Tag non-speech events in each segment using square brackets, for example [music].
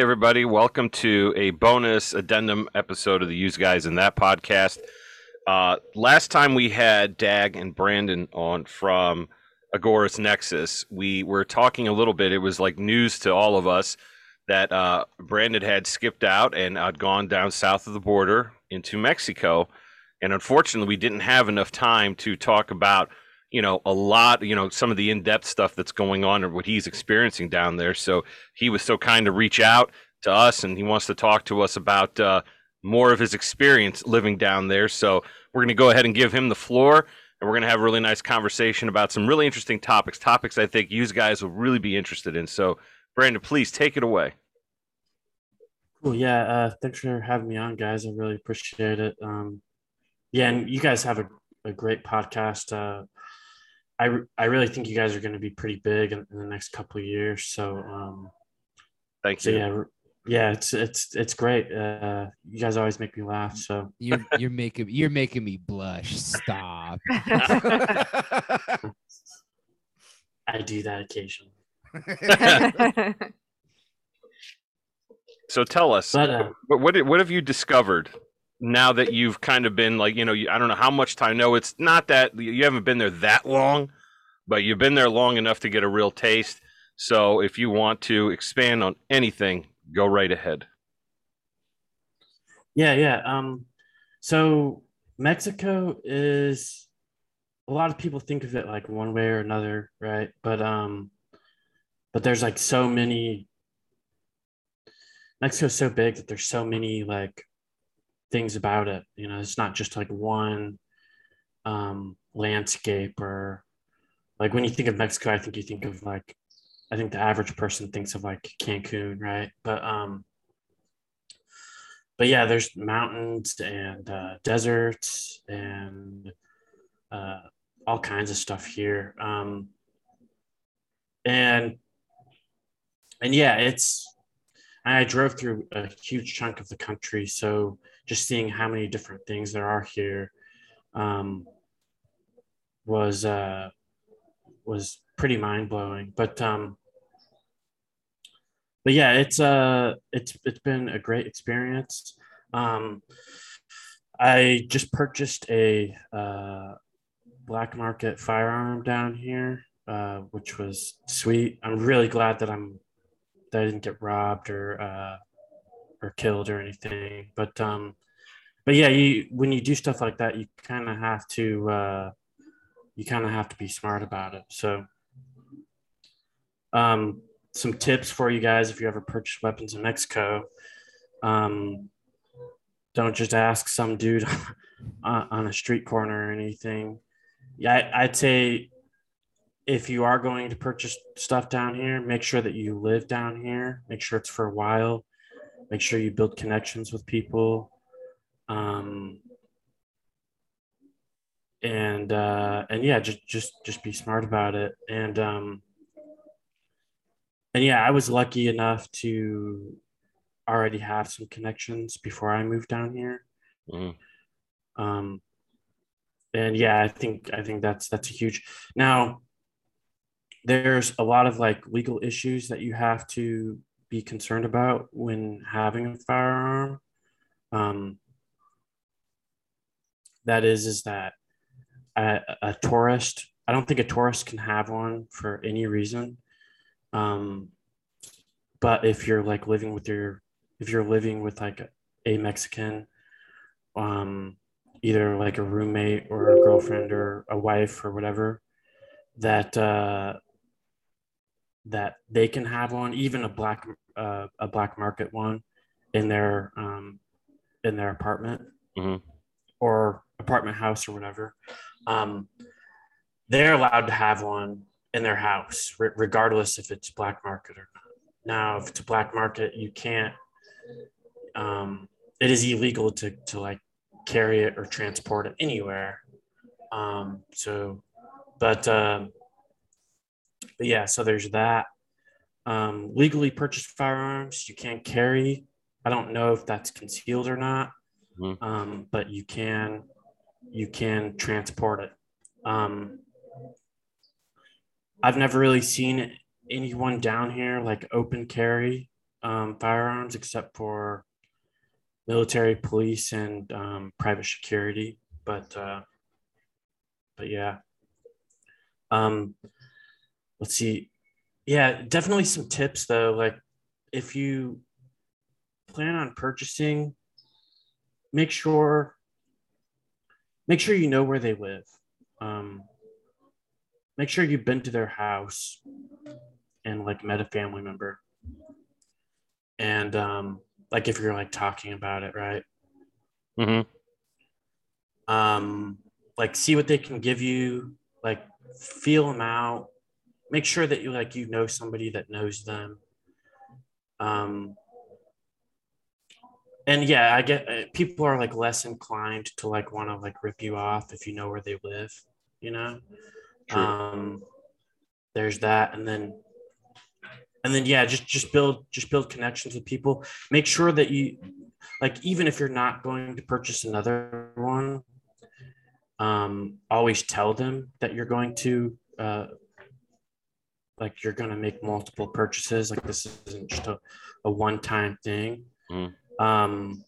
Everybody. Welcome to a bonus addendum episode of the Use Guys in That podcast. Uh, last time we had Dag and Brandon on from Agoras Nexus, we were talking a little bit. It was like news to all of us that uh, Brandon had skipped out and had gone down south of the border into Mexico. And unfortunately, we didn't have enough time to talk about, you know, a lot, you know, some of the in depth stuff that's going on or what he's experiencing down there. So he was so kind to reach out to us and he wants to talk to us about uh, more of his experience living down there. So we're going to go ahead and give him the floor and we're going to have a really nice conversation about some really interesting topics, topics I think you guys will really be interested in. So, Brandon, please take it away. Cool. Yeah. Uh, thanks for having me on, guys. I really appreciate it. Um, yeah, and you guys have a, a great podcast. Uh, I, I really think you guys are going to be pretty big in, in the next couple of years. So, um, thank so you. yeah, yeah, it's it's it's great. Uh, you guys always make me laugh. So You're you're making you're making me blush. Stop. [laughs] I do that occasionally. [laughs] So tell us, But uh, what what, what have you discovered now that you've kind of been like, you know, I don't know how much time. No, it's not that you haven't been there that long, but you've been there long enough to get a real taste. So if you want to expand on anything, go right ahead. yeah, yeah. Um, so Mexico is a lot of people think of it like one way or another, right? But um, but there's like so many. Mexico's so big that there's so many like things about it. You know, it's not just like one um, landscape or like when you think of Mexico, I think you think of like I think the average person thinks of like Cancun, right? But um, but yeah, there's mountains and uh, deserts and uh, all kinds of stuff here. Um, and and yeah, it's I drove through a huge chunk of the country, so just seeing how many different things there are here um, was uh, was pretty mind blowing. But um, but yeah, it's uh it's it's been a great experience. Um, I just purchased a uh, black market firearm down here, uh, which was sweet. I'm really glad that I'm that I didn't get robbed or uh, or killed or anything. But um, but yeah, you when you do stuff like that, you kind of have to uh, you kind of have to be smart about it. So um, some tips for you guys if you ever purchase weapons in Mexico. Um, don't just ask some dude [laughs] on a street corner or anything. Yeah, I'd say if you are going to purchase stuff down here, make sure that you live down here. Make sure it's for a while. Make sure you build connections with people. Um, and uh, and yeah, just just just be smart about it. And um, and yeah, I was lucky enough to already have some connections before I moved down here. Mhm. Um, and yeah, I think I think that's that's a huge. Now, there's a lot of like legal issues that you have to be concerned about when having a firearm. Um, that is, is that a, a tourist. I don't think a tourist can have one for any reason. Um, but if you're like living with your, if you're living with like a Mexican, um, either like a roommate or a girlfriend or a wife or whatever, that uh, that they can have one, even a black uh, a black market one, in their um, in their apartment Mhm. or apartment house or whatever. Um, they're allowed to have one in their house, re- regardless if it's black market or not. Now, if it's a black market, you can't. Um, it is illegal to to like carry it or transport it anywhere. Um, so, but um, but yeah, so there's that. Um, legally purchased firearms you can't carry. I don't know if that's concealed or not, Mhm. um, but you can you can transport it. Um, I've never really seen anyone down here like open carry um, firearms except for military, police, and um, private security. But uh, but yeah. Um, let's see. Yeah, definitely some tips though. Like if you plan on purchasing, make sure make sure you know where they live. Um, make sure you've been to their house and like met a family member. And um, like if you're like talking about it, right? Mm-hmm. Um, like see what they can give you, like feel them out. Make sure that you like you know somebody that knows them. Um, and yeah, I get uh, people are like less inclined to like want to like rip you off if you know where they live, you know. True. Um, there's that, and then and then yeah, just just build just build connections with people. Make sure that you like even if you're not going to purchase another one, um, always tell them that you're going to uh, like you're going to make multiple purchases. Like this isn't just a, a one time thing. Mm. Um,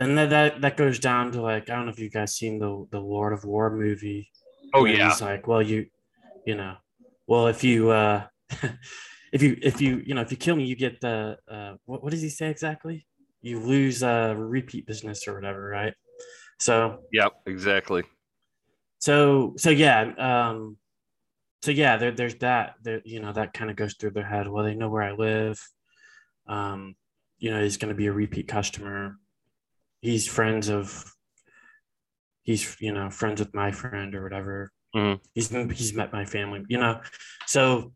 and then that that goes down to like I don't know if you guys seen the the Lord of War movie. Oh yeah. He's like, well, you, you know, well if you uh, [laughs] if you if you you know if you kill me, you get the uh, what what does he say exactly? You lose uh repeat business or whatever, right? So Yep. Exactly. so so yeah um so yeah there, there's that there you know that kind of goes through their head. Well they know where i live. Um you know he's going to be a repeat customer. He's friends of he's you know friends with my friend or whatever. Mhm. he's he's met my family you know? So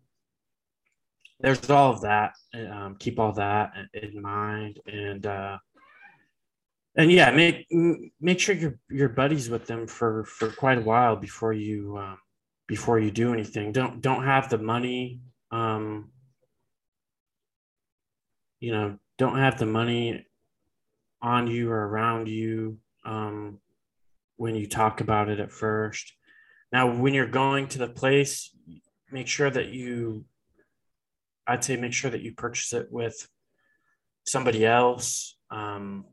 there's all of that um, keep all that in mind and uh and yeah make make sure you're you're buddies with them for for quite a while before you um, before you do anything. Don't don't have the money um you know don't have the money on you or around you um when you talk about it at first. Now when you're going to the place make sure that you i'd say make sure that you purchase it with somebody else um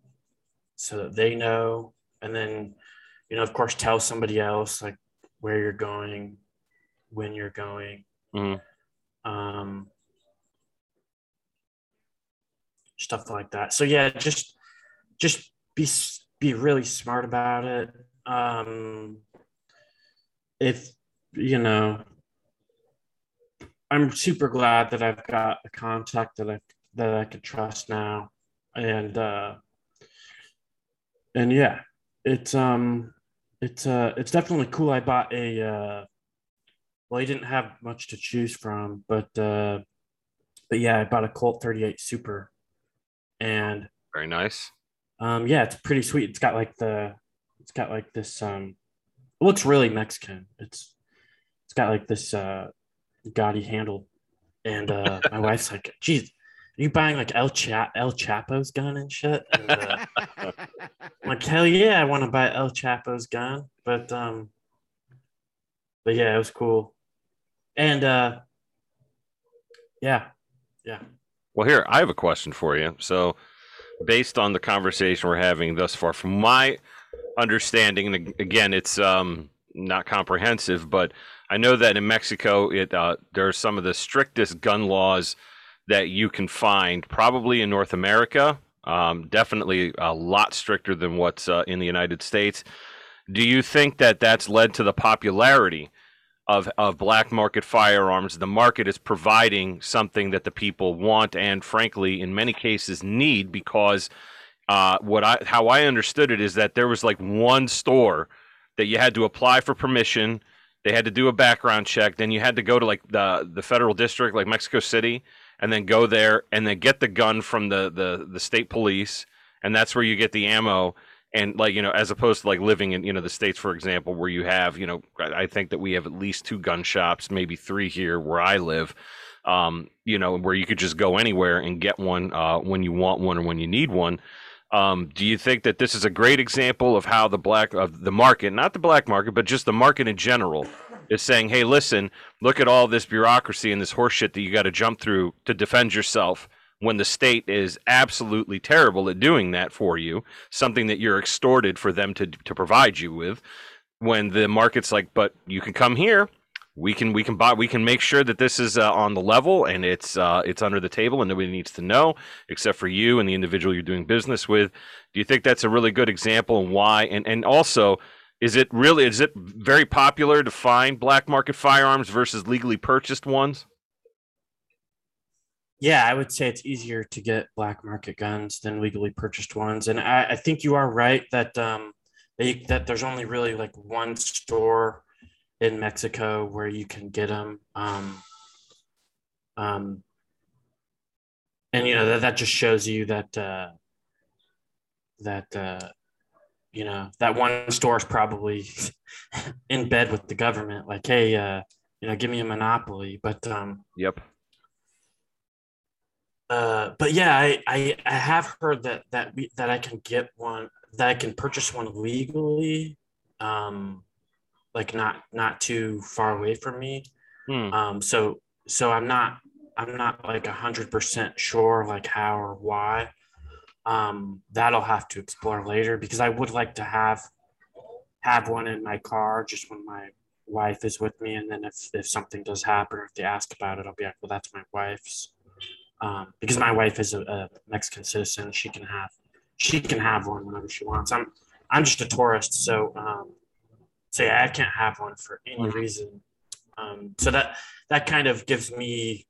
so that they know. And then you know of course tell somebody else like where you're going when you're going. Mhm. um stuff like that. So yeah just just be be really smart about it. Um if you know i'm super glad that i've got a contact that i that i could trust now. And uh and yeah it's um it's uh it's definitely cool. I bought a uh well he didn't have much to choose from but uh but yeah i bought a colt 38 super. And Very nice. um yeah it's pretty sweet. It's got like the it's got like this um it looks really mexican. It's it's got like this uh gaudy handle. And uh my [laughs] wife's like geez you buying like el, Cha- el chapo's gun and shit? And, [laughs] uh, like hell yeah i want to buy el chapo's gun but um but yeah it was cool. And uh yeah yeah. Well, here I have a question for you. So, based on the conversation we're having thus far, from my understanding, and again, it's um, not comprehensive, but I know that in Mexico, it uh, there are some of the strictest gun laws that you can find, probably in North America. Um, definitely a lot stricter than what's uh, in the United States. Do you think that that's led to the popularity of, of black market firearms? The market is providing something that the people want and, frankly, in many cases, need because uh, what I how I understood it is that there was like one store that you had to apply for permission. They had to do a background check. Then you had to go to like the the federal district, like Mexico City, and then go there and then get the gun from the the the state police, and that's where you get the ammo. And like you know, as opposed to like living in you know the states, for example, where you have you know, I think that we have at least two gun shops, maybe three here where I live. Um, you know, where you could just go anywhere and get one uh, when you want one or when you need one. Um, do you think that this is a great example of how the black of the market, not the black market, but just the market in general, is saying, "Hey, listen, look at all this bureaucracy and this horseshit that you got to jump through to defend yourself. when the state is absolutely terrible at doing that for you, something that you're extorted for them to to provide you with. When the market's like, but you can come here, we can we can buy we can make sure that this is uh, on the level and it's uh, it's under the table and nobody needs to know except for you and the individual you're doing business with. Do you think that's a really good example and why? And and also, is it really is it very popular to find black market firearms versus legally purchased ones? Yeah, I would say it's easier to get black market guns than legally purchased ones, and I, I think you are right that um, they, that there's only really like one store in Mexico where you can get them. Um, um, and you know that that just shows you that uh, that uh, you know that one store is probably [laughs] in bed with the government, like, hey, uh, you know, give me a monopoly. But um, Yep. uh, but yeah, I, I I have heard that that we, that I can get one that I can purchase one legally, um, like not not too far away from me. Hmm. Um, so so I'm not I'm not like a hundred percent sure like how or why. Um, that'll have to explore later because I would like to have have one in my car just when my wife is with me, and then if if something does happen or if they ask about it, I'll be like, well, that's my wife's. Um, because my wife is a, a Mexican citizen, she can have she can have one whenever she wants. I'm I'm just a tourist, so um, so yeah, I can't have one for any reason. Um, so that that kind of gives me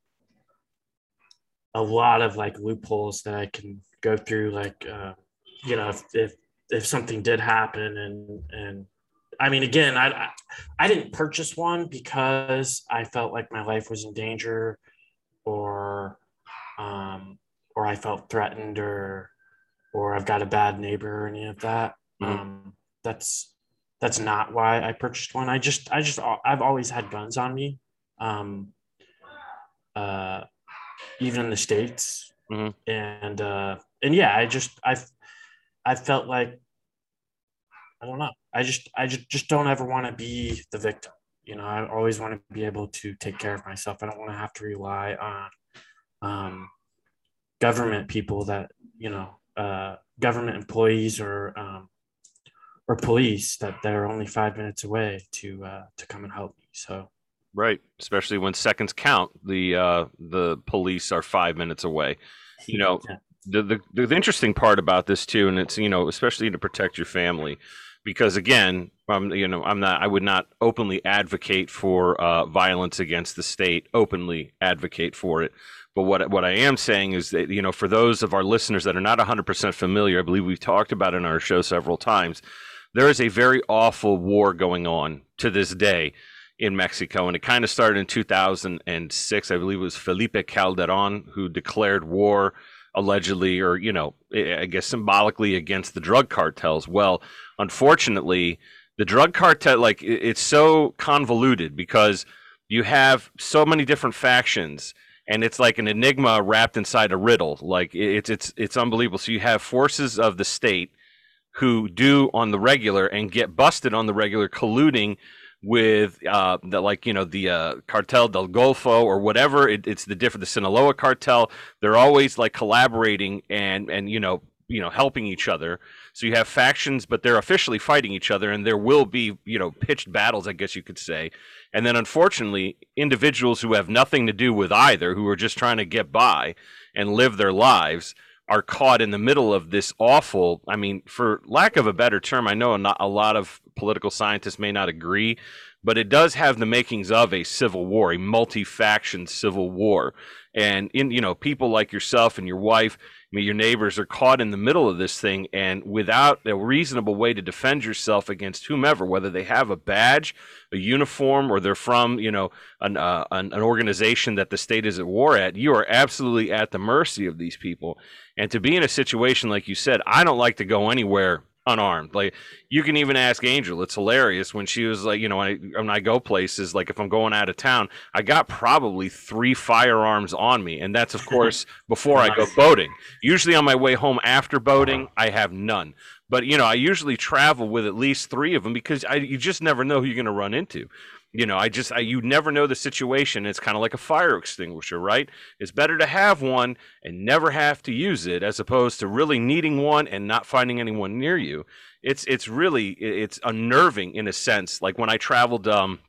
a lot of like loopholes that I can go through. Like, uh, you know, if, if if something did happen, and and I mean, again, I I, I didn't purchase one because I felt like my life was in danger, or um, or I felt threatened, or or I've got a bad neighbor, or any of that. Mhm. Um, that's that's not why I purchased one. I just I just I've always had guns on me. Um, uh, even in the states, Mhm. and uh, and yeah, I just I've I felt like I don't know. I just I just just don't ever want to be the victim. You know, I always want to be able to take care of myself. I don't want to have to rely on um, government people that you know, uh, government employees or um, or police that they're only five minutes away to uh, to come and help me. So Right. Especially when seconds count, the uh, the police are five minutes away. You know, the, the the interesting part about this too, and it's you know especially to protect your family, because again, I'm you know, I'm not, I would not openly advocate for uh, violence against the state, openly advocate for it. But what what I am saying is that you know, for those of our listeners that are not 100% familiar, I believe we've talked about it in our show several times. There is a very awful war going on to this day in Mexico, and it kind of started in 2006. I believe it was Felipe Calderon who declared war allegedly or you know i guess symbolically against the drug cartels well unfortunately the drug cartel like it's so convoluted because you have so many different factions and it's like an enigma wrapped inside a riddle like it's it's it's unbelievable so you have forces of the state who do on the regular and get busted on the regular colluding with uh the like you know the uh cartel del golfo or whatever. It, it's the different the sinaloa cartel. They're always like collaborating and and you know you know helping each other. So you have factions but they're officially fighting each other and there will be you know pitched battles i guess you could say. And then unfortunately individuals who have nothing to do with either who are just trying to get by and live their lives are caught in the middle of this awful i mean for lack of a better term i know not a lot of political scientists may not agree but it does have the makings of a civil war a multi-faction civil war. And in you know people like yourself and your wife I mean, your neighbors are caught in the middle of this thing, and without a reasonable way to defend yourself against whomever, whether they have a badge, a uniform, or they're from, you know, an, uh, an, an organization that the state is at war at, you are absolutely at the mercy of these people. And to be in a situation like you said, I don't like to go anywhere unarmed. Like you can even ask Angel. It's hilarious when she was like, you know, when I, when I go places, like if I'm going out of town, I got probably three firearms on me, and that's of [laughs] course before I go boating. Usually on my way home after boating, I have none. But you know, I usually travel with at least three of them because I, you just never know who you're going to run into. You know, I just I, you never know the situation. It's kind of like a fire extinguisher, right? It's better to have one and never have to use it as opposed to really needing one and not finding anyone near you. It's it's really it's unnerving in a sense. Like when I traveled um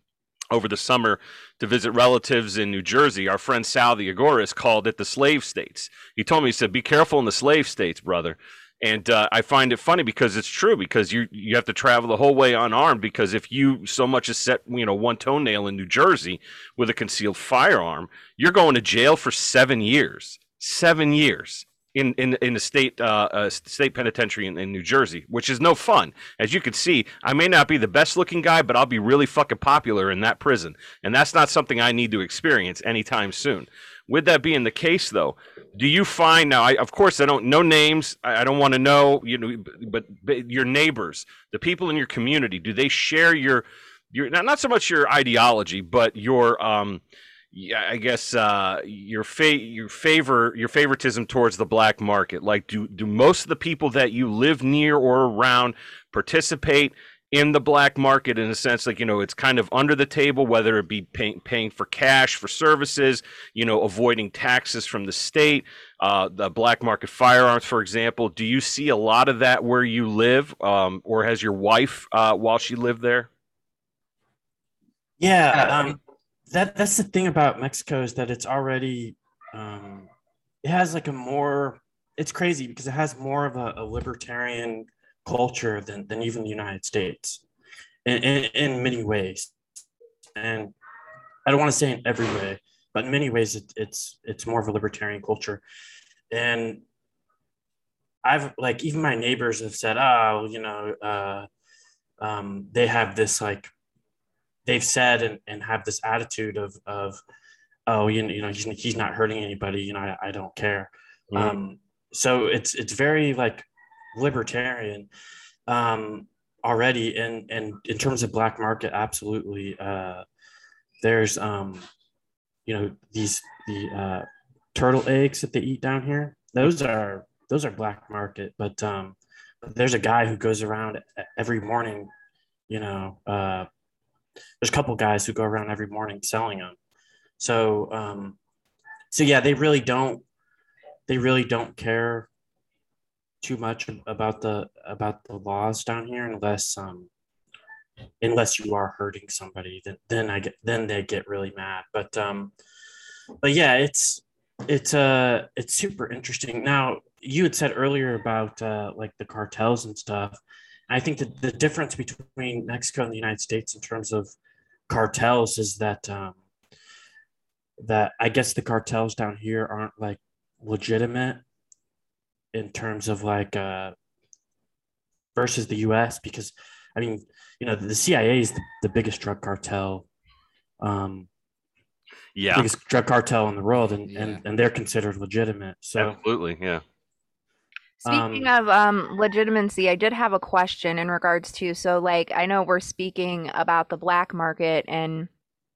over the summer to visit relatives in New Jersey, our friend Sal the Agorist called it the slave states. He told me, he said, "Be careful in the slave states, brother." And uh, I find it funny because it's true because you you have to travel the whole way unarmed because if you so much as set you know one toenail in New Jersey with a concealed firearm, you're going to jail for seven years. Seven years in in in the state uh, uh, state penitentiary in, in New Jersey, which is no fun. As you can see, I may not be the best looking guy, but I'll be really fucking popular in that prison, and that's not something I need to experience anytime soon. With that being the case, though, do you find now? I, of course, I don't know names. I, I don't want to know. You know, but, but your neighbors, the people in your community, do they share your your not not so much your ideology, but your um yeah, I guess uh, your fa- your favor your favoritism towards the black market. Like, do do most of the people that you live near or around participate in the black market in a sense like you know it's kind of under the table whether it be pay- paying for cash for services you know avoiding taxes from the state uh, the black market firearms for example. Do you see a lot of that where you live um, or has your wife uh, while she lived there? Yeah, um, that that's the thing about Mexico is that it's already um, it has like a more it's crazy because it has more of a, a libertarian culture than, than even the United States in, in, in many ways. And I don't want to say in every way, but in many ways it, it's it's more of a libertarian culture. And I've like even my neighbors have said, oh, you know, uh, um, they have this like they've said and, and have this attitude of of oh you know, you know he's, he's not hurting anybody you know I, I don't care Mhm. um so it's it's very like libertarian um already and and in terms of black market absolutely uh there's um you know these the uh turtle eggs that they eat down here those are those are black market but um there's a guy who goes around every morning you know uh there's a couple guys who go around every morning selling them. So, um, so yeah, they really don't, they really don't care too much about the about the laws down here, unless um, unless you are hurting somebody. Then then I get then they get really mad. But um, but yeah, it's it's uh it's super interesting. Now you had said earlier about uh, like the cartels and stuff. I think that the difference between Mexico and the United States in terms of cartels is that um, that I guess the cartels down here aren't like legitimate in terms of like uh, versus the U.S. because I mean you know the CIA is the, the biggest drug cartel, um, yeah biggest drug cartel in the world, and, Yeah. and and they're considered legitimate. So absolutely yeah Speaking Um, of um, legitimacy, I did have a question in regards to so like I know we're speaking about the black market and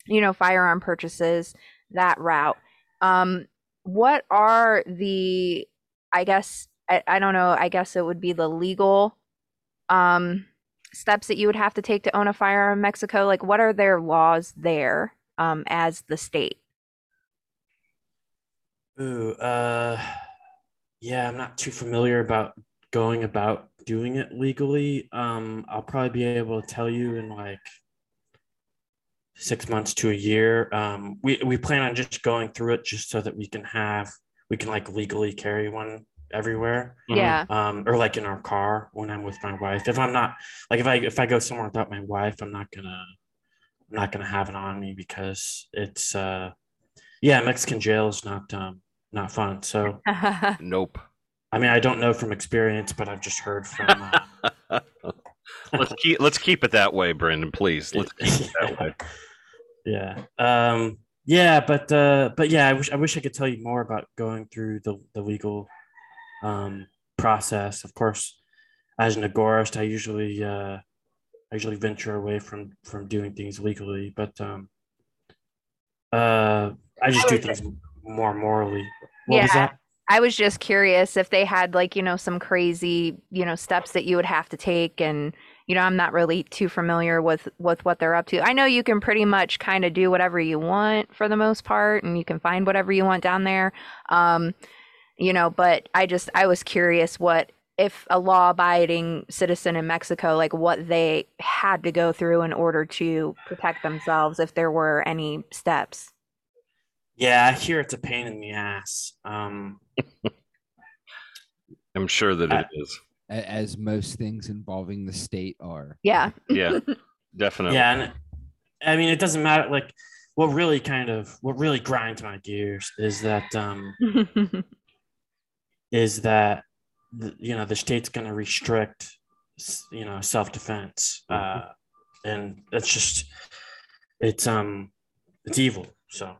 you know firearm purchases that route. Um, what are the I guess I, I don't know, I guess it would be the legal um steps that you would have to take to own a firearm in Mexico? Like what are their laws there um as the state? Ooh, uh, yeah, I'm not too familiar about going about doing it legally. Um, I'll probably be able to tell you in like six months to a year. Um, we we plan on just going through it just so that we can have we can like legally carry one everywhere. Mhm. Yeah. Um, or like in our car when I'm with my wife. If I'm not like if I if I go somewhere without my wife, I'm not gonna I'm not gonna have it on me because it's uh yeah, Mexican jail is not um not fun. So [laughs] nope I mean I don't know from experience, but I've just heard from uh, [laughs] let's keep let's keep it that way Brandon please let's keep it that [laughs] way yeah. Um yeah, but uh but yeah, I wish I wish I could tell you more about going through the the legal um process. Of course, as an agorist, I usually uh I usually venture away from from doing things legally, but um uh I just do things more morally. What was Yeah. that? I was just curious if they had like, you know, some crazy, you know, steps that you would have to take and, you know, I'm not really too familiar with with what they're up to. I know you can pretty much kind of do whatever you want for the most part, and you can find whatever you want down there. Um, you know, but I just I was curious what if a law abiding citizen in Mexico, like what they had to go through in order to protect themselves, if there were any steps. Yeah, I hear it's a pain in the ass. Um, [laughs] I'm sure that I- it is. A- as most things involving the state are. Yeah. Yeah, [laughs] definitely. yeah, and I mean, it doesn't matter. Like, what really kind of what really grinds my gears is that um, [laughs] is that the, you know the state's going to restrict you know self defense, uh, and it's just it's um it's evil. So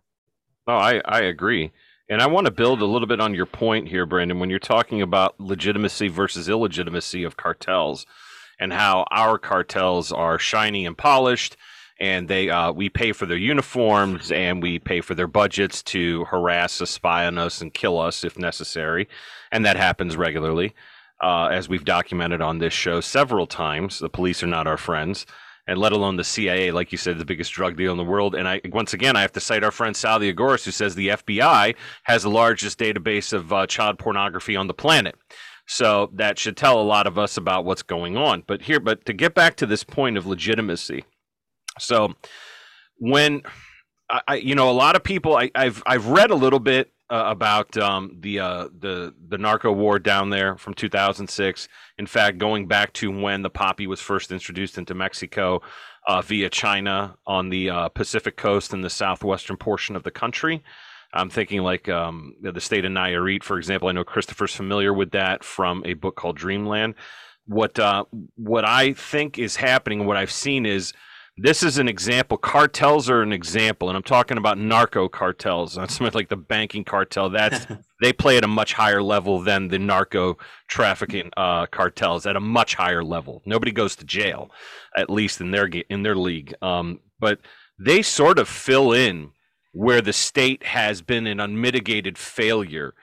No, I, I agree. And I want to build a little bit on your point here, Brandon, when you're talking about legitimacy versus illegitimacy of cartels and how our cartels are shiny and polished and they uh, we pay for their uniforms and we pay for their budgets to harass us, spy on us, and kill us if necessary. And that happens regularly. Uh, as we've documented on this show several times, the police are not our friends and let alone the CIA, like you said, the biggest drug deal in the world. And I once again I have to cite our friend Sal Agoris, who says the FBI has the largest database of uh, child pornography on the planet. So that should tell a lot of us about what's going on. But here, but to get back to this point of legitimacy, so when I, you know, a lot of people, I, I've I've read a little bit uh, about um, the uh, the the narco war down there from 2006. In fact, going back to when the poppy was first introduced into Mexico uh, via China on the uh, Pacific coast in the southwestern portion of the country. I'm thinking like um, the state of Nayarit, for example. I know Christopher's familiar with that from a book called Dreamland. What uh, what I think is happening, what I've seen is this is an example. Cartels are an example, and I'm talking about narco cartels. [laughs] Not something like the banking cartel. That's [laughs] they play at a much higher level than the narco trafficking uh, cartels at a much higher level. Nobody goes to jail, at least in their in their league. Um, but they sort of fill in where the state has been an unmitigated failure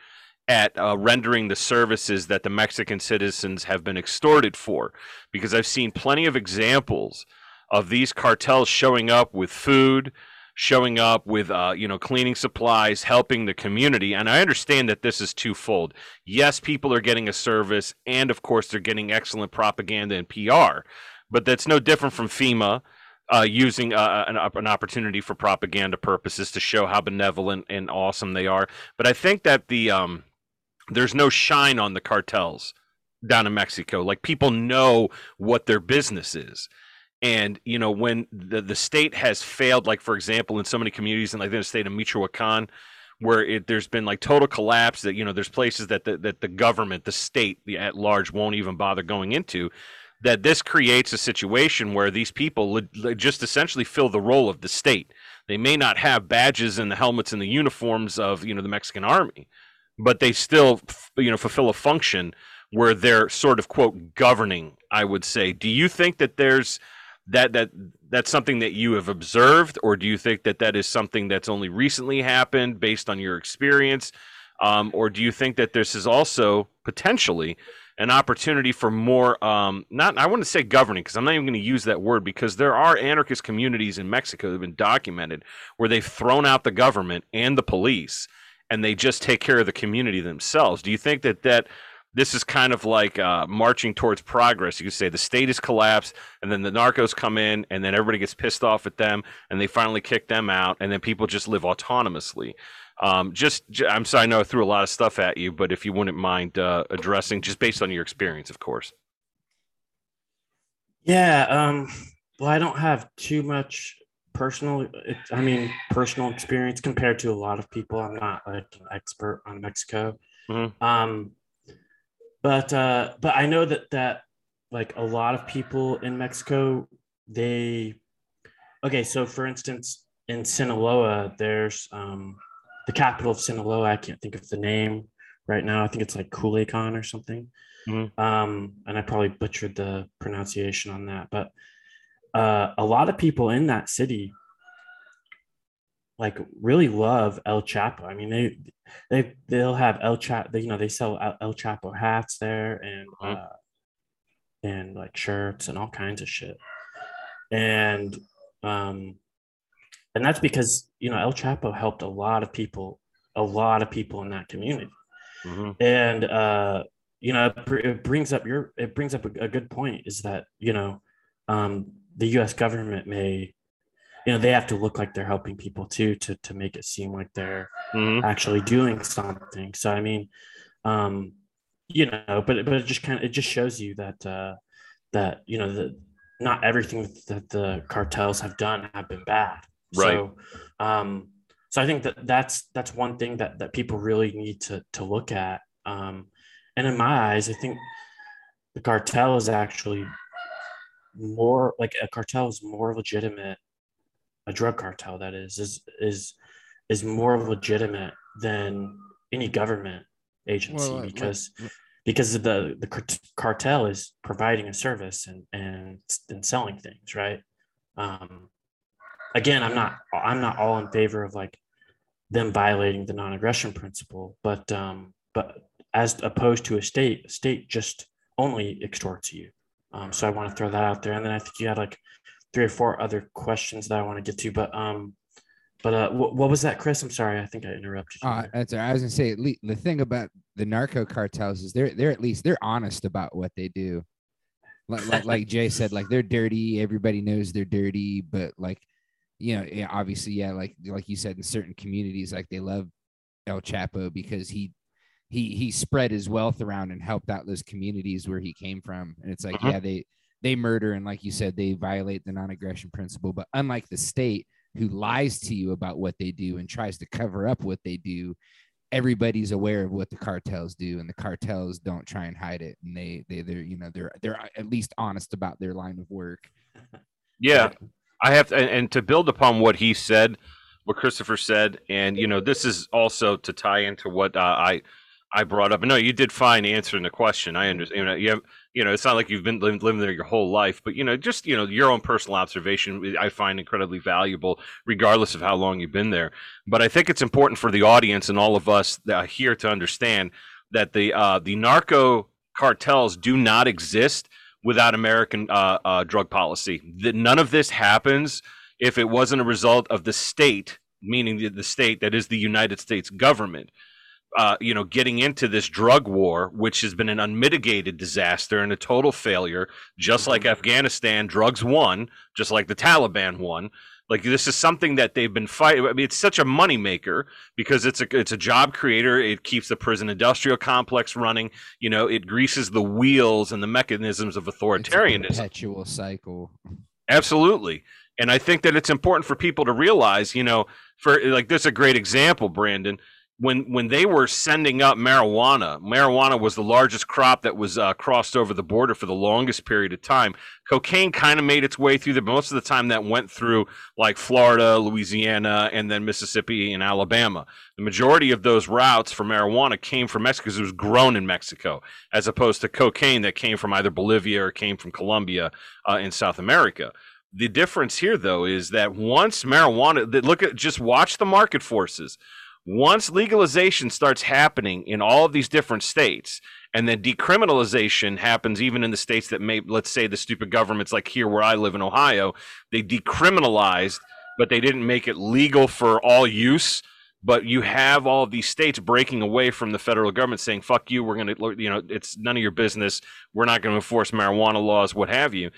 at uh, rendering the services that the Mexican citizens have been extorted for. Because I've seen plenty of examples of these cartels showing up with food, showing up with uh, you know cleaning supplies, helping the community. And I understand that this is twofold. Yes, people are getting a service, and of course they're getting excellent propaganda and PR. But that's no different from FEMA uh, using uh, an, an opportunity for propaganda purposes to show how benevolent and awesome they are. But I think that the um, there's no shine on the cartels down in Mexico. Like people know what their business is. And you know when the the state has failed, like for example, in so many communities in like the state of Michoacan, where it, there's been like total collapse. That you know there's places that the, that the government, the state at large, won't even bother going into. That this creates a situation where these people le- le- just essentially fill the role of the state. They may not have badges and the helmets and the uniforms of you know the Mexican army, but they still you know fulfill a function where they're sort of quote governing. I would say. Do you think that there's that that that's something that you have observed, or do you think that that is something that's only recently happened based on your experience, um, or do you think that this is also potentially an opportunity for more um, not I want to say governing because I'm not even going to use that word because there are anarchist communities in Mexico that have been documented where they've thrown out the government and the police and they just take care of the community themselves. Do you think that that this is kind of like uh, marching towards progress. You could say the state has collapsed, and then the narcos come in, and then everybody gets pissed off at them, and they finally kick them out, and then people just live autonomously. Um, just, I'm sorry, I know I threw a lot of stuff at you, but if you wouldn't mind uh, addressing, just based on your experience, of course. Yeah. Um, well, I don't have too much personal, I mean, personal experience compared to a lot of people. I'm not like an expert on Mexico. Mhm. Um, but uh, but I know that that like a lot of people in Mexico, they okay. So for instance, in Sinaloa, there's um, the capital of Sinaloa. I can't think of the name right now. I think it's like Culiacan or something. Mhm. Um, and I probably butchered the pronunciation on that, but uh, a lot of people in that city like really love El Chapo. I mean, they they they'll have El Chapo. You know, they sell El Chapo hats there, and Mhm. uh, and like shirts and all kinds of shit. And um and that's because you know El Chapo helped a lot of people, a lot of people in that community. Mhm. And uh you know it, it brings up your it brings up a, a good point is that you know um the US government may you know they have to look like they're helping people too to to make it seem like they're Mhm. actually doing something. So I mean, um, you know, but but it just kind of it just shows you that uh, that you know that not everything that the cartels have done have been bad. Right. So, um, so I think that that's that's one thing that that people really need to to look at. Um, and in my eyes, I think the cartel is actually more like a cartel is more legitimate a drug cartel that is is is is more legitimate than any government agency Well, like- because like- because the the cartel is providing a service and and and selling things right? Um again i'm not i'm not all in favor of like them violating the non-aggression principle but um but as opposed to a state a state just only extorts you. Um so i want to throw that out there. And then i think you had like three or four other questions that i want to get to but um but uh what, what was that chris i'm sorry i think i interrupted you Uh, that's right. I was gonna say the thing about the narco cartels is they're they're at least they're honest about what they do. Like like, like Jay said, like they're dirty. Everybody knows they're dirty, but like you know, yeah, obviously, yeah, like like you said, in certain communities, like they love El Chapo because he he he spread his wealth around and helped out those communities where he came from. And it's like, Mhm. yeah, they they murder and like you said, they violate the non-aggression principle. But unlike the state who lies to you about what they do and tries to cover up what they do, everybody's aware of what the cartels do, and the cartels don't try and hide it. And they they they're you know they're they're at least honest about their line of work. [laughs] Yeah, I have to, and, to build upon what he said, what Christopher said, and you know, this is also to tie into what uh, I I brought up. No, you did fine answering the question. I understand. You know, you have, you know, it's not like you've been living, living there your whole life, but you know, just you know, your own personal observation, I find incredibly valuable, regardless of how long you've been there. But I think it's important for the audience and all of us here to understand that the uh, the narco cartels do not exist without American uh, uh, drug policy. That none of this happens if it wasn't a result of the state, meaning the, the state that is the United States government. Uh, you know, getting into this drug war, which has been an unmitigated disaster and a total failure, just like Mhm. Afghanistan, drugs won, just like the Taliban won. Like this is something that they've been fighting. I mean, it's such a moneymaker because it's a it's a job creator. It keeps the prison industrial complex running. You know, it greases the wheels and the mechanisms of It's a authoritarianism. perpetual cycle. Absolutely. And I think that it's important for people to realize, you know, for like this is a great example, Brandon. When when they were sending up marijuana, marijuana was the largest crop that was uh, crossed over the border for the longest period of time. Cocaine kind of made its way through there, but most of the time that went through like Florida, Louisiana, and then Mississippi and Alabama. The majority of those routes for marijuana came from Mexico because it was grown in Mexico, as opposed to cocaine that came from either Bolivia or came from Colombia uh, in South America. The difference here, though, is that once marijuana, look at just watch the market forces. Once legalization starts happening in all of these different states, and then decriminalization happens even in the states that may, let's say, the stupid governments like here where I live in Ohio, they decriminalized, but they didn't make it legal for all use. But you have all of these states breaking away from the federal government saying, fuck you, we're going to, you know, it's none of your business. We're not going to enforce marijuana laws, what have you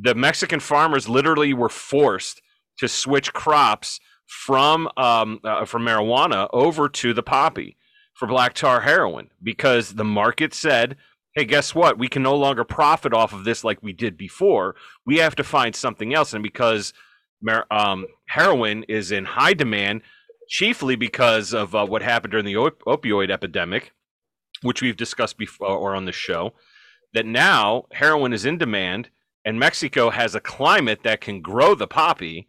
the Mexican farmers literally were forced to switch crops from um, uh, from marijuana over to the poppy for black tar heroin because the market said, "Hey, guess what? We can no longer profit off of this like we did before. We have to find something else." And because um, heroin is in high demand, chiefly because of uh, what happened during the op- opioid epidemic, which we've discussed before or on the show, that now heroin is in demand and Mexico has a climate that can grow the poppy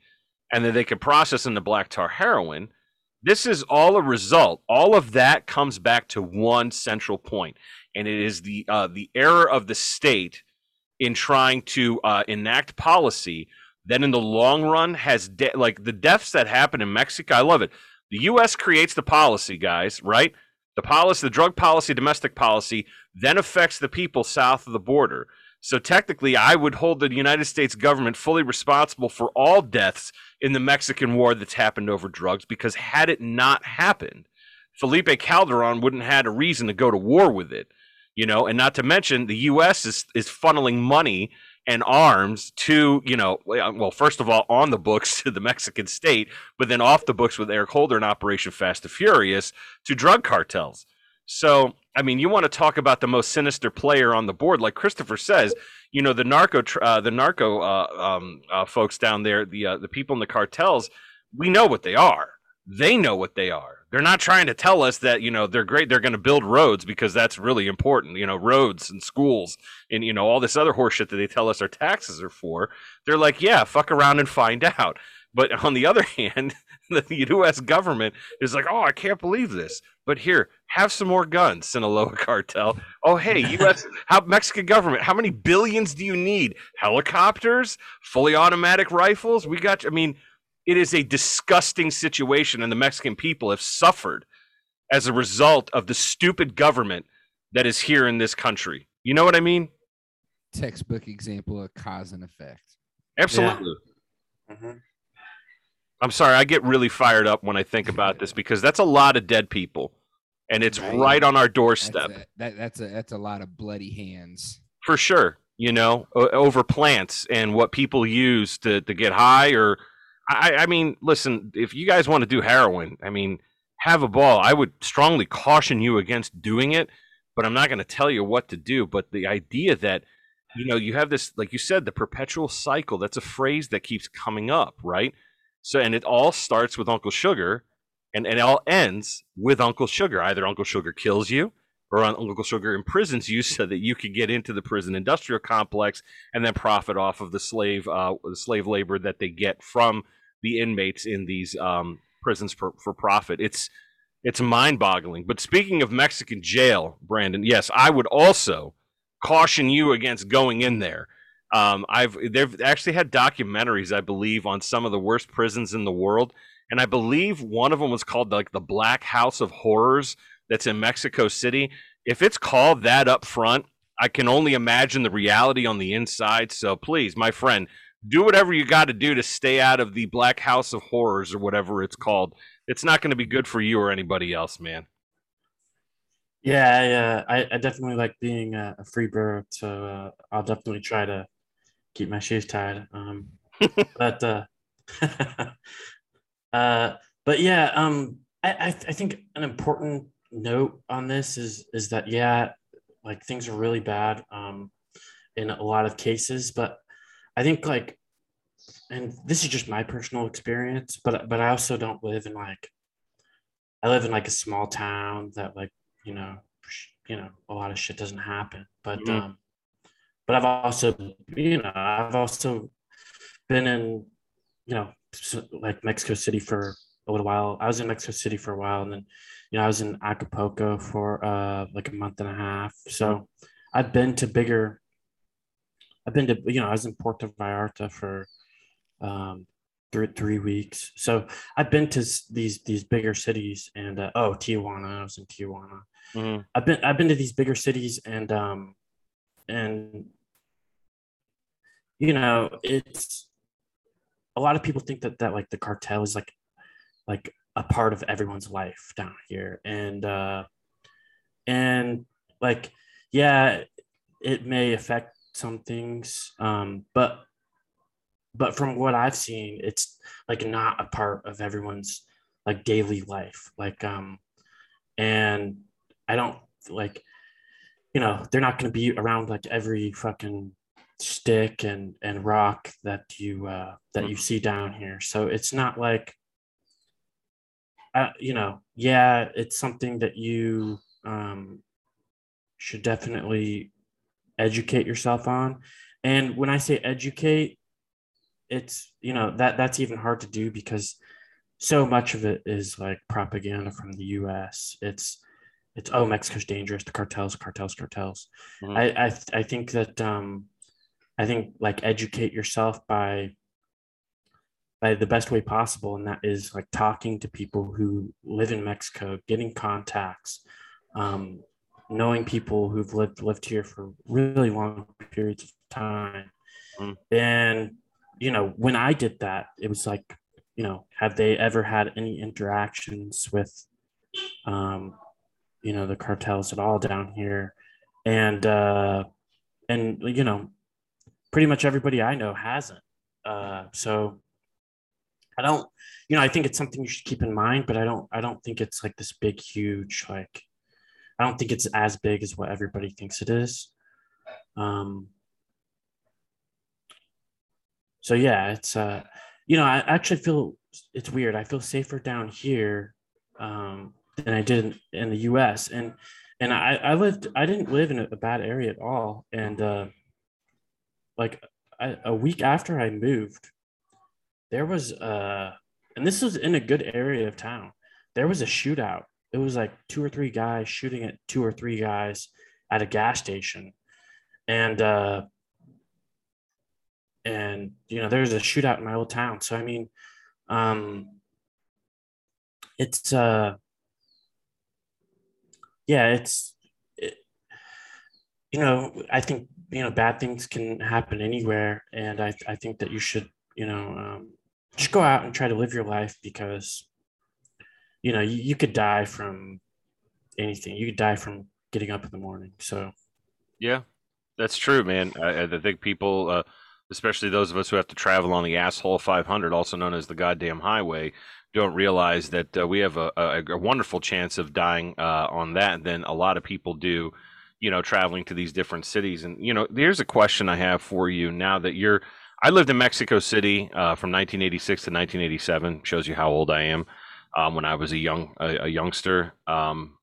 and that they can process into black tar heroin. This is all a result. All of that comes back to one central point, and it is the uh, the error of the state in trying to uh, enact policy that, in the long run, has de- like the deaths that happen in Mexico. I love it. The U.S. creates the policy, guys. Right? The policy, the drug policy, domestic policy, then affects the people south of the border So technically, I would hold the United States government fully responsible for all deaths in the Mexican war that's happened over drugs because had it not happened, Felipe Calderon wouldn't have had a reason to go to war with it. You know, and not to mention the US is is funneling money and arms to, you know, well, uh, first of all, on the books [laughs] to the Mexican state, but then off the books with Eric Holder and Operation Fast and Furious to drug cartels. So, I mean, you want to talk about the most sinister player on the board, like Christopher says. You know, the narco, uh, the narco uh, um, uh, folks down there, the uh, the people in the cartels. We know what they are. They know what they are. They're not trying to tell us that you know they're great. They're going to build roads because that's really important. You know, roads and schools and you know all this other horseshit that they tell us our taxes are for. They're like, yeah, fuck around and find [laughs] out. But on the other [laughs] hand, the U.S. government is like, oh, I can't believe this. But here, have some more guns, Sinaloa [laughs] cartel. Oh, hey, U.S. [laughs] how Mexican government? How many billions do you need? Helicopters, fully automatic rifles. We got. I mean, it is a disgusting situation, and the Mexican people have suffered as a result of the stupid government that is here in this country. You know what I mean? Textbook example of cause and effect. Absolutely. Yeah. Mm-hmm. I'm sorry, I get really fired up when I think [laughs] about this because that's a lot of dead people, and it's right, right on our doorstep. That's a, that, that's a that's a lot of bloody hands for sure. You know, over plants and what people use to to get high, or I, I mean, listen, if you guys want to do heroin, I mean, have a ball. I would strongly caution you against doing it, but I'm not going to tell you what to do. But the idea that you know you have this, like you said, the perpetual cycle. That's a phrase that keeps coming up, right? So, and it all starts with Uncle Sugar, and, and it all ends with Uncle Sugar. Either Uncle Sugar kills you, or Uncle Sugar imprisons you [laughs] so that you can get into the prison industrial complex and then profit off of the slave uh, the slave labor that they get from the inmates in these um, prisons for, for profit. It's it's mind boggling. But speaking of Mexican jail, Brandon, yes, I would also caution you against going in there um, I've they've actually had documentaries, I believe, on some of the worst prisons in the world, and I believe one of them was called like the Black House of Horrors that's in Mexico City. If it's called that up front, I can only imagine the reality on the inside. So please, my friend, do whatever you got to do to stay out of the Black House of Horrors or whatever it's called. It's not going to be good for you or anybody else, man. Yeah, yeah, I, I definitely like being a, a free bird, so uh, I'll definitely try to keep my shoes tied. Um, [laughs] but uh, [laughs] uh, but yeah, um, I, I, I think an important note on this is is that yeah, like things are really bad um, in a lot of cases, but I think like, and this is just my personal experience, but but I also don't live in like, I live in like a small town that like you know you know a lot of shit doesn't happen, but mm-hmm. um but I've also, you know, I've also been in, you know, like Mexico City for a little while. I was in Mexico City for a while, and then, you know, I was in Acapulco for uh like a month and a half. So I've been to bigger. I've been to, you know, I was in Puerto Vallarta for um three three weeks. So I've been to these these bigger cities, and uh, oh, Tijuana. I was in Tijuana. Mm-hmm. I've been I've been to these bigger cities, and um and you know, it's a lot of people think that that like the cartel is like like a part of everyone's life down here, and uh, and like yeah, it may affect some things, um, but but from what I've seen, it's like not a part of everyone's like daily life. Like um, and I don't like, you know, they're not going to be around like every fucking stick and and rock that you uh, that you mm-hmm. see down here. So it's not like, uh, you know, yeah, it's something that you um, should definitely educate yourself on. And when I say educate, it's you know that that's even hard to do because so much of it is like propaganda from the U.S. It's it's oh Mexico's dangerous, the cartels, cartels, cartels. Mm-hmm. I I, I think that um, I think like educate yourself by by the best way possible, and that is like talking to people who live in Mexico, getting contacts, um, knowing people who've lived lived here for really long periods of time. Mm. And you know, when I did that, it was like, you know, have they ever had any interactions with um, you know, the cartels at all down here? And uh and you know, pretty much everybody I know hasn't. Uh so I don't, you know, I think it's something you should keep in mind, but I don't, I don't think it's like this big, huge, like, I don't think it's as big as what everybody thinks it is. Um, so yeah, it's, uh, you know, I actually feel it's weird. I feel safer down here um, than I did in, in the U.S. and and I, I lived, I didn't live in a, a bad area at all. And uh, like a week after I moved, there was uh and this was in a good area of town. There was a shootout. It was like two or three guys shooting at two or three guys at a gas station. And uh and you know there's a shootout in my old town. So i mean um it's uh yeah it's it, you know i think you know bad things can happen anywhere and i i think that you should you know um, just go out and try to live your life because you know you, you could die from anything. You could die from getting up in the morning so. Yeah, that's true, man. I, I think people, uh, especially those of us who have to travel on the asshole 500, also known as the goddamn highway, don't realize that uh, we have a, a, a wonderful chance of dying uh, on that than a lot of people do, you know, traveling to these different cities. And, you know, here's a question I have for you now that you're. I lived in Mexico City uh, from 1986 to 1987. Shows you how old I am. Um, when I was a young a, a youngster, um,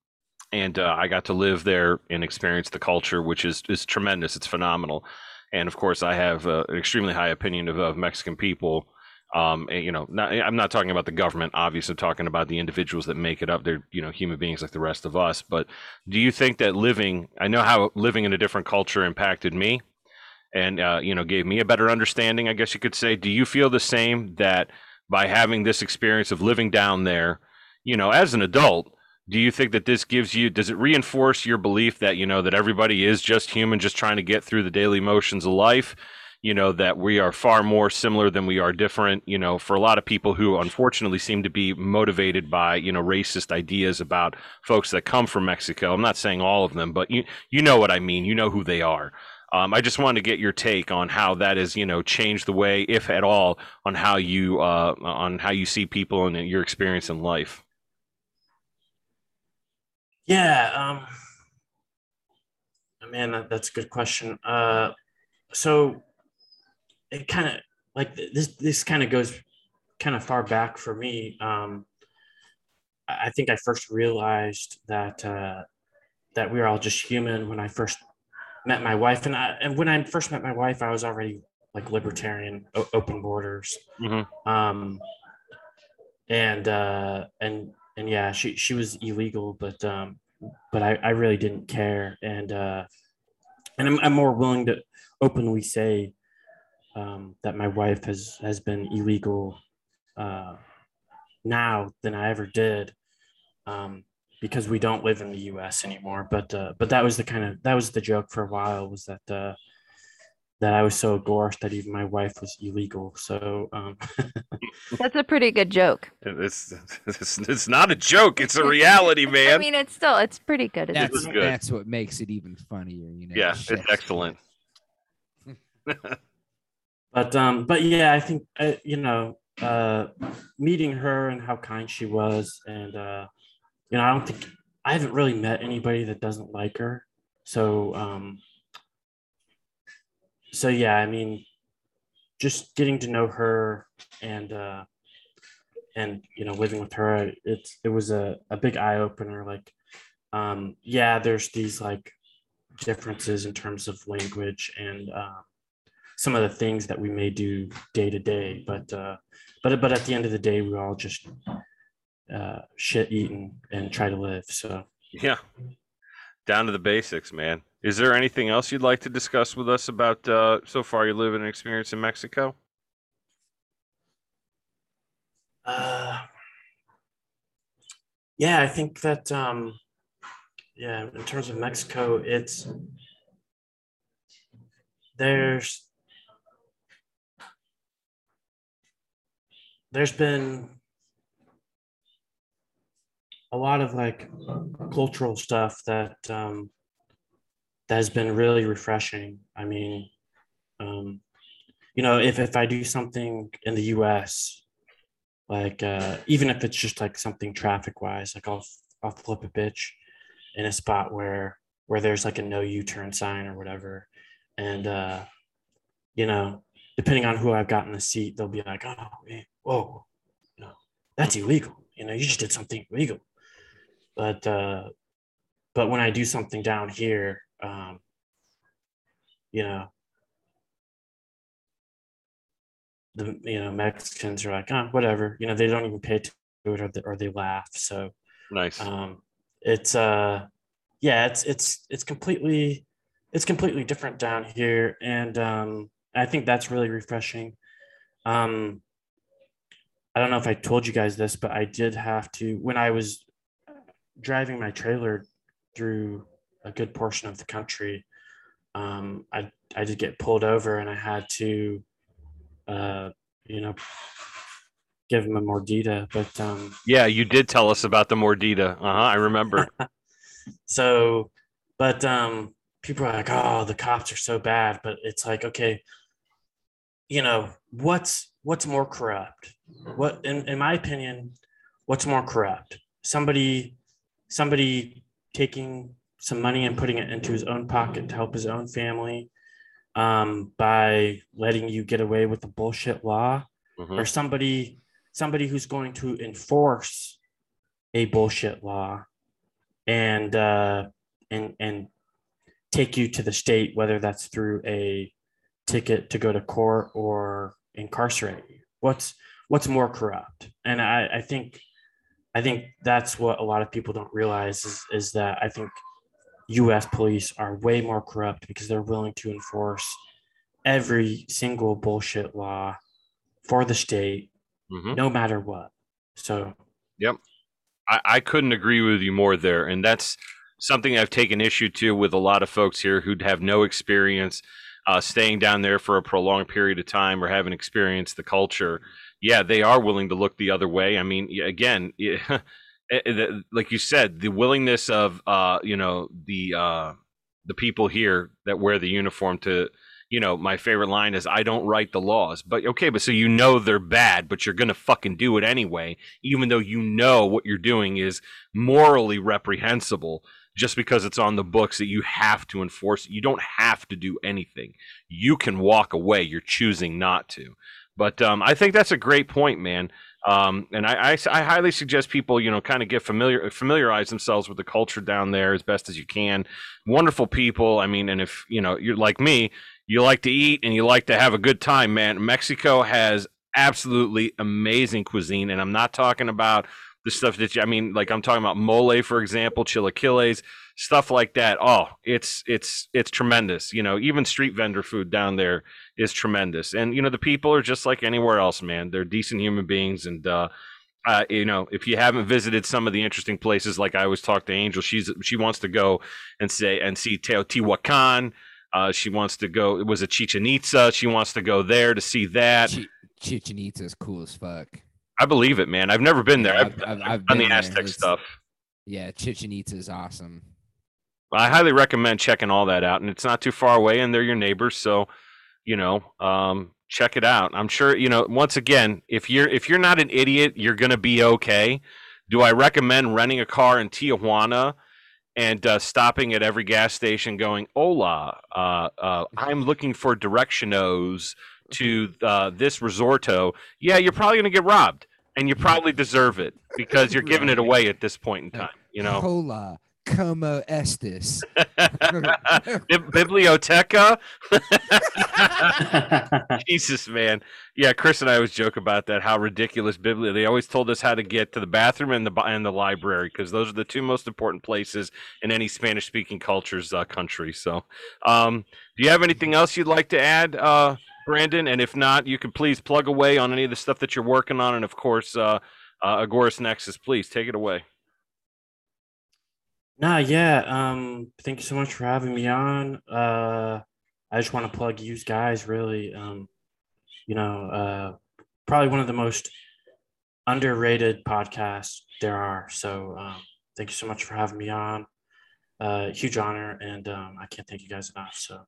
and uh, I got to live there and experience the culture, which is is tremendous. It's phenomenal, and of course, I have uh, an extremely high opinion of, of Mexican people. Um, you know, not, I'm not talking about the government. Obviously, I'm talking about the individuals that make it up. They're you know human beings like the rest of us. But do you think that living? I know how living in a different culture impacted me, and uh, you know gave me a better understanding. I guess you could say. Do you feel the same that by having this experience of living down there, you know, as an adult? do you think that this gives you does it reinforce your belief that you know that everybody is just human just trying to get through the daily motions of life you know that we are far more similar than we are different you know for a lot of people who unfortunately seem to be motivated by you know racist ideas about folks that come from mexico i'm not saying all of them but you you know what i mean you know who they are um, I just wanted to get your take on how that has, you know, changed the way, if at all, on how you uh, on how you see people and your experience in life. Yeah, um, man, that, that's a good question. Uh, so it kind of like this. This kind of goes kind of far back for me. Um, I think I first realized that uh, that we are all just human when I first met my wife, and I and when I first met my wife, I was already like libertarian, o- open borders. Mhm. Um, and uh, and and yeah, she she was illegal, but um, but I, I really didn't care, and uh, and I'm, I'm more willing to openly say um, that my wife has has been illegal uh, now than I ever did, um, because we don't live in the U.S. anymore. But uh, but that was the kind of that was the joke for a while was that uh, that I was so agorist that even my wife was illegal. So um, [laughs] That's a pretty good joke. It's, it's it's not a joke. It's a reality, [laughs] man. I mean, it's still it's pretty good. It's That's good. that's what makes it even funnier, you know. yeah, it's excellent. [laughs] but um but yeah i think uh, you know uh meeting her and how kind she was and uh you know i don't think i haven't really met anybody that doesn't like her. So um so yeah i mean just getting to know her and uh and you know living with her it's it was a, a big eye-opener. Like um yeah there's these like differences in terms of language and um some of the things that we may do day to day but uh but but at the end of the day we all just uh shit eating and try to live so Yeah, down to the basics, man. Is there anything else you'd like to discuss with us about uh, so far your living and experience in Mexico? uh yeah i think that um yeah, in terms of Mexico, it's there's there's been a lot of like cultural stuff that um, that has been really refreshing. I mean, um, you know, if if I do something in the U.S., like uh, even if it's just like something traffic wise, like I'll I'll flip a bitch in a spot where where there's like a no U-turn sign or whatever, and uh, you know, depending on who I've got in the seat, they'll be like, oh, hey, whoa, no, that's illegal. You know, you just did something illegal. But uh, but when I do something down here, um, you know, the you know Mexicans are like, oh, whatever. You know, they don't even pay to it or they, or they laugh. So Nice. um, it's uh, yeah, it's it's it's completely it's completely different down here, and um, I think that's really refreshing. Um, I don't know if I told you guys this, but I did have to when I was driving my trailer through a good portion of the country. Um, I I did get pulled over, and I had to, uh, you know, give him a mordida. But um, yeah, you did tell us about the Mordida. Uh huh. I remember. [laughs] so, but um, people are like, "Oh, the cops are so bad," but it's like, okay, you know, what's what's more corrupt? What, in, in my opinion, what's more corrupt? Somebody, somebody taking some money and putting it into his own pocket to help his own family um, by letting you get away with the bullshit law, Mhm. or somebody somebody who's going to enforce a bullshit law and uh, and and take you to the state, whether that's through a ticket to go to court or incarcerate you. What's what's more corrupt? And I, I think I think that's what a lot of people don't realize is, is that I think US police are way more corrupt because they're willing to enforce every single bullshit law for the state, Mhm. no matter what. So yep. I, I couldn't agree with you more there. And that's something I've taken issue to with a lot of folks here who'd have no experience uh, staying down there for a prolonged period of time or haven't experienced the culture. Yeah, they are willing to look the other way. I mean, again, [laughs] eh, eh, like you said, the willingness of uh, you know the uh, the people here that wear the uniform to you know, my favorite line is I don't write the laws. But okay, but so you know they're bad, but you're going to fucking do it anyway, even though you know what you're doing is morally reprehensible just because it's on the books that you have to enforce. You don't have to do anything. You can walk away. You're choosing not to. But um, I think that's a great point, man. Um, and I, I, I highly suggest people, you know, kind of get familiar, familiarize themselves with the culture down there as best as you can. Wonderful people. I mean, and if you know you're like me, you like to eat and you like to have a good time, man. Mexico has absolutely amazing cuisine, and I'm not talking about the stuff that you, I mean, like I'm talking about mole, for example, chilaquiles, stuff like that. Oh, it's it's it's tremendous. You know, even street vendor food down there is tremendous, and you know the people are just like anywhere else, man. They're decent human beings, and uh, uh, you know, if you haven't visited some of the interesting places, like I always talk to Angel, she's she wants to go and say and see Teotihuacan. Uh, she wants to go. It was a Chichen Itza. She wants to go there to see that. Chi- Chichen Itza's cool as fuck. I believe it, man. I've never been there. I've, I've- I've- I've done the. Aztec It's- stuff. Yeah, Chichen Itza is awesome. I highly recommend checking all that out, and it's not too far away, and they're your neighbors, so you know, um, check it out. I'm sure you know. Once again, if you're if you're not an idiot, you're gonna be okay. Do I recommend renting a car in Tijuana and uh, stopping at every gas station, going, "Hola, uh, uh, I'm looking for directionos to uh, this resorto"? Yeah, you're probably gonna get robbed, and you probably deserve it because you're giving it away at this point in time. You know. Hola, como estes? [laughs] Bib- Biblioteca. [laughs] Jesus, man. Yeah, Chris and I always joke about that. How ridiculous Biblia. They always told us how to get to the bathroom and the and the library because those are the two most important places in any Spanish-speaking culture's uh, country. So, um, do you have anything else you'd like to add, uh, Brandon? And if not, you could please plug away on any of the stuff that you're working on, and of course, uh, uh, Agorist Nexus. Please take it away. Nah, yeah. Um, thank you so much for having me on. Uh, I just want to plug you guys. Really, um, you know, uh, probably one of the most underrated podcasts there are. So, um, thank you so much for having me on. Uh, huge honor, and um, I can't thank you guys enough. So,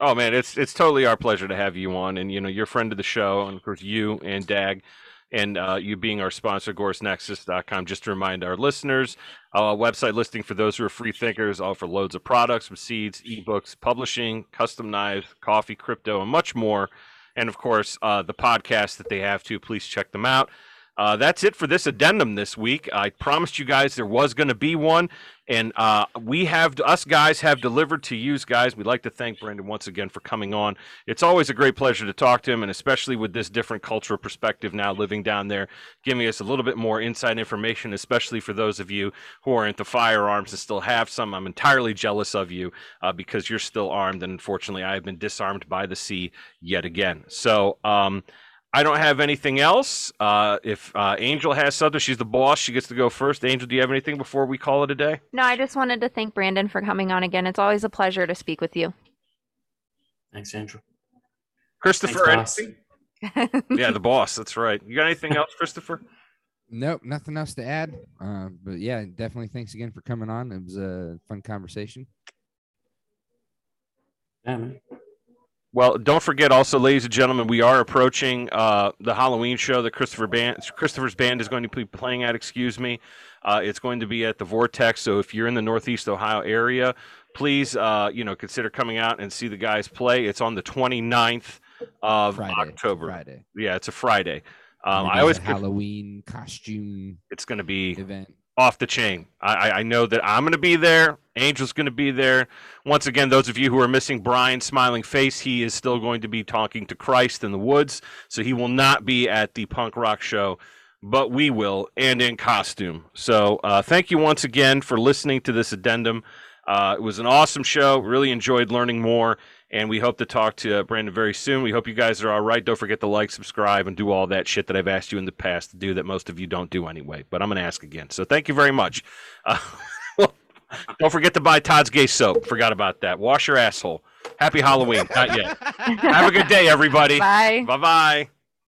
Oh man, it's it's totally our pleasure to have you on, and you know you're a friend of the show, and of course you and Dag, and uh, you being our sponsor, AgoristNexus.com. Just to remind our listeners, uh, website listing for those who are free thinkers, offer loads of products from seeds, ebooks, publishing, custom knives, coffee, crypto, and much more. And of course, uh, the podcast that they have too. Please check them out. Uh, that's it for this addendum this week. I promised you guys there was going to be one, and uh, we have us guys have delivered to you guys. We'd like to thank Brandon once again for coming on. It's always a great pleasure to talk to him, and especially with this different cultural perspective now living down there, giving us a little bit more inside information, especially for those of you who are into firearms and still have some. I'm entirely jealous of you uh, because you're still armed, and unfortunately, I have been disarmed by the sea yet again. So. Um, I don't have anything else. Uh, if uh, Angel has something, she's the boss. She gets to go first. Angel, do you have anything before we call it a day? No, I just wanted to thank Brandon for coming on again. It's always a pleasure to speak with you. thanks, Andrew. Christopher, Thanks, anything? yeah, the boss. That's right. You got anything else, Christopher? Nope, nothing else to add. Uh, but yeah, definitely thanks again for coming on. It was a fun conversation. Yeah, man. Well, don't forget also, ladies and gentlemen, we are approaching uh, the Halloween show that Christopher band, Christopher's band is going to be playing at. Excuse me, uh, it's going to be at the Vortex. So if you're in the Northeast Ohio area, please, uh, you know, consider coming out and see the guys play. It's on the 29th of Friday, October. Friday. Yeah, it's a Friday. Um, I always a Halloween costume it's going to be event. off the chain. I, I- I know that I'm going to be there. Angel's going to be there. Once again, those of you who are missing Brian's smiling face, he is still going to be talking to Christ in the woods. So he will not be at the punk rock show, but we will, and in costume. So uh, thank you once again for listening to this addendum. Uh, it was an awesome show. Really enjoyed learning more. And we hope to talk to uh, Brandon very soon. We hope you guys are all right. Don't forget to like, subscribe, and do all that shit that I've asked you in the past to do that most of you don't do anyway. But I'm going to ask again. So thank you very much. Uh, [laughs] don't forget to buy Todd's Gay soap. Forgot about that. Wash your asshole. Happy Halloween. Not yet. [laughs] Have a good day, everybody. Bye. Bye bye.